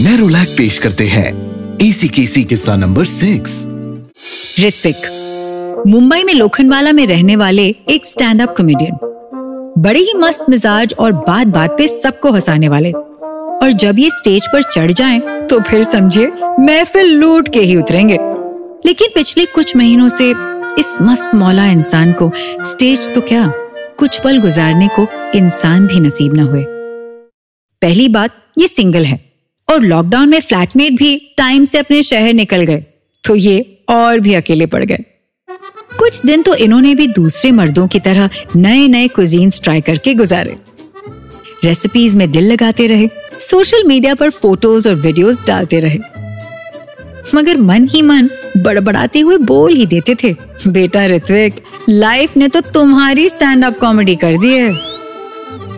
नैरोलैक पेश करते हैं। एसी केसी किस्सा नंबर सिक्स ऋत्विक मुंबई में लोखंडवाला में रहने वाले एक स्टैंड अप कॉमेडियन बड़े ही मस्त मिजाज और बात बात पे सबको हंसाने वाले। और जब ये स्टेज पर चढ़ जाएँ, तो फिर समझिए महफिल लूट के ही उतरेंगे। लेकिन पिछले कुछ महीनों से इस मस्त मौला इंसान को स्टेज तो क्या? कुछ पल गुजारने को इंसान भी नसीब न हुए। पहली बात ये सिंगल है। और लॉकडाउन में फ्लैटमेट भी टाइम से अपने शहर निकल गए तो ये और भी अकेले पड़ गए। कुछ दिन तो इन्होंने भी दूसरे मर्दों की तरह नए नए कुजीन्स ट्राई करके गुजारे। रेसिपीज़ में दिल लगाते रहे सोशल मीडिया पर फ़ोटोज़ और वीडियोस डालते रहे। मगर मन ही मन बड़बड़ाते हुए बोल ही देते थे, बेटा ऋत्विक लाइफ ने तो तुम्हारी स्टैंड अप कॉमेडी कर दी है।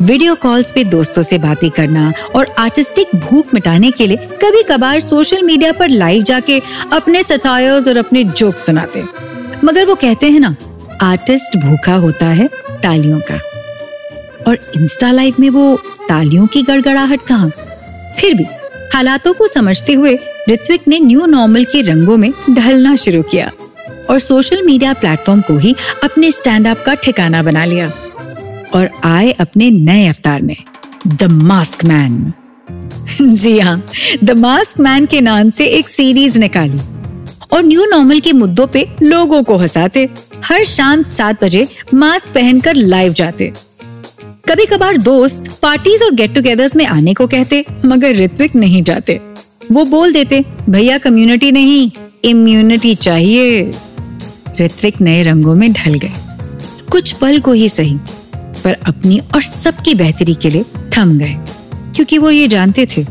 वीडियो कॉल्स पे दोस्तों से बातें करना और आर्टिस्टिक भूख मिटाने के लिए कभी कभार सोशल मीडिया पर लाइव जाके अपने सटायर्स और अपने जोक सुनाते मगर वो कहते हैं ना आर्टिस्ट भूखा होता है तालियों का। और इंस्टा लाइव में वो तालियों की गड़गड़ाहट कहाँ? फिर भी हालातों को समझते हुए ऋत्विक ने न्यू नॉर्मल के रंगों में ढलना शुरू किया और सोशल मीडिया प्लेटफॉर्म को ही अपने स्टैंड अप का ठिकाना बना लिया। और आए अपने नए अवतार में। द मास्क मैन जी हाँ द मास्क मैन के नाम से एक सीरीज़ निकाली। और न्यू नॉर्मल के मुद्दों पे लोगों को हंसाते। हर शाम सात बजे मास्क पहनकर लाइव जाते। कभी कभार दोस्त पार्टीज़ और गेट टुगेदर्स में आने को कहते, मगर ऋत्विक नहीं जाते। वो बोल देते, भैया कम्युनिटी नहीं इम्यूनिटी चाहिए। ऋत्विक नए रंगों में ढल गए। कुछ पल को ही सही पर अपनी और सबकी बेहतरी के लिए थम गए। क्योंकि वो ये जानते थे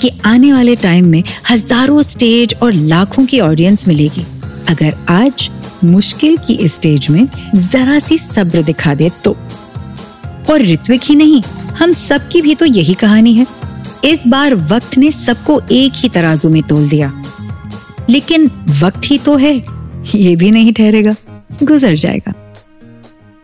कि आने वाले टाइम में हज़ारों स्टेज और लाखों की ऑडियंस मिलेगी। अगर आज मुश्किल की स्टेज में जरा सी सब्र दिखा दे तो। और ऋत्विक ही नहीं, हम सबकी भी तो यही कहानी है। इस बार वक्त ने सबको एक ही तराजू में तोल दिया। लेकिन वक्त ही तो है, ये भी नहीं ठहरेगा, गुजर जाएगा।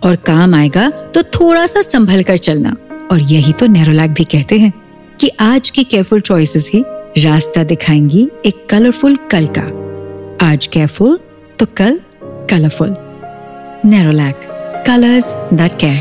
और काम आएगा तो थोड़ा सा संभल कर चलना। और यही तो नेरोलैक भी कहते हैं कि आज की केयरफुल चॉइसेस ही रास्ता दिखाएँगी एक कलरफुल कल का। आज केयरफुल तो कल colourful Nerolac colours that care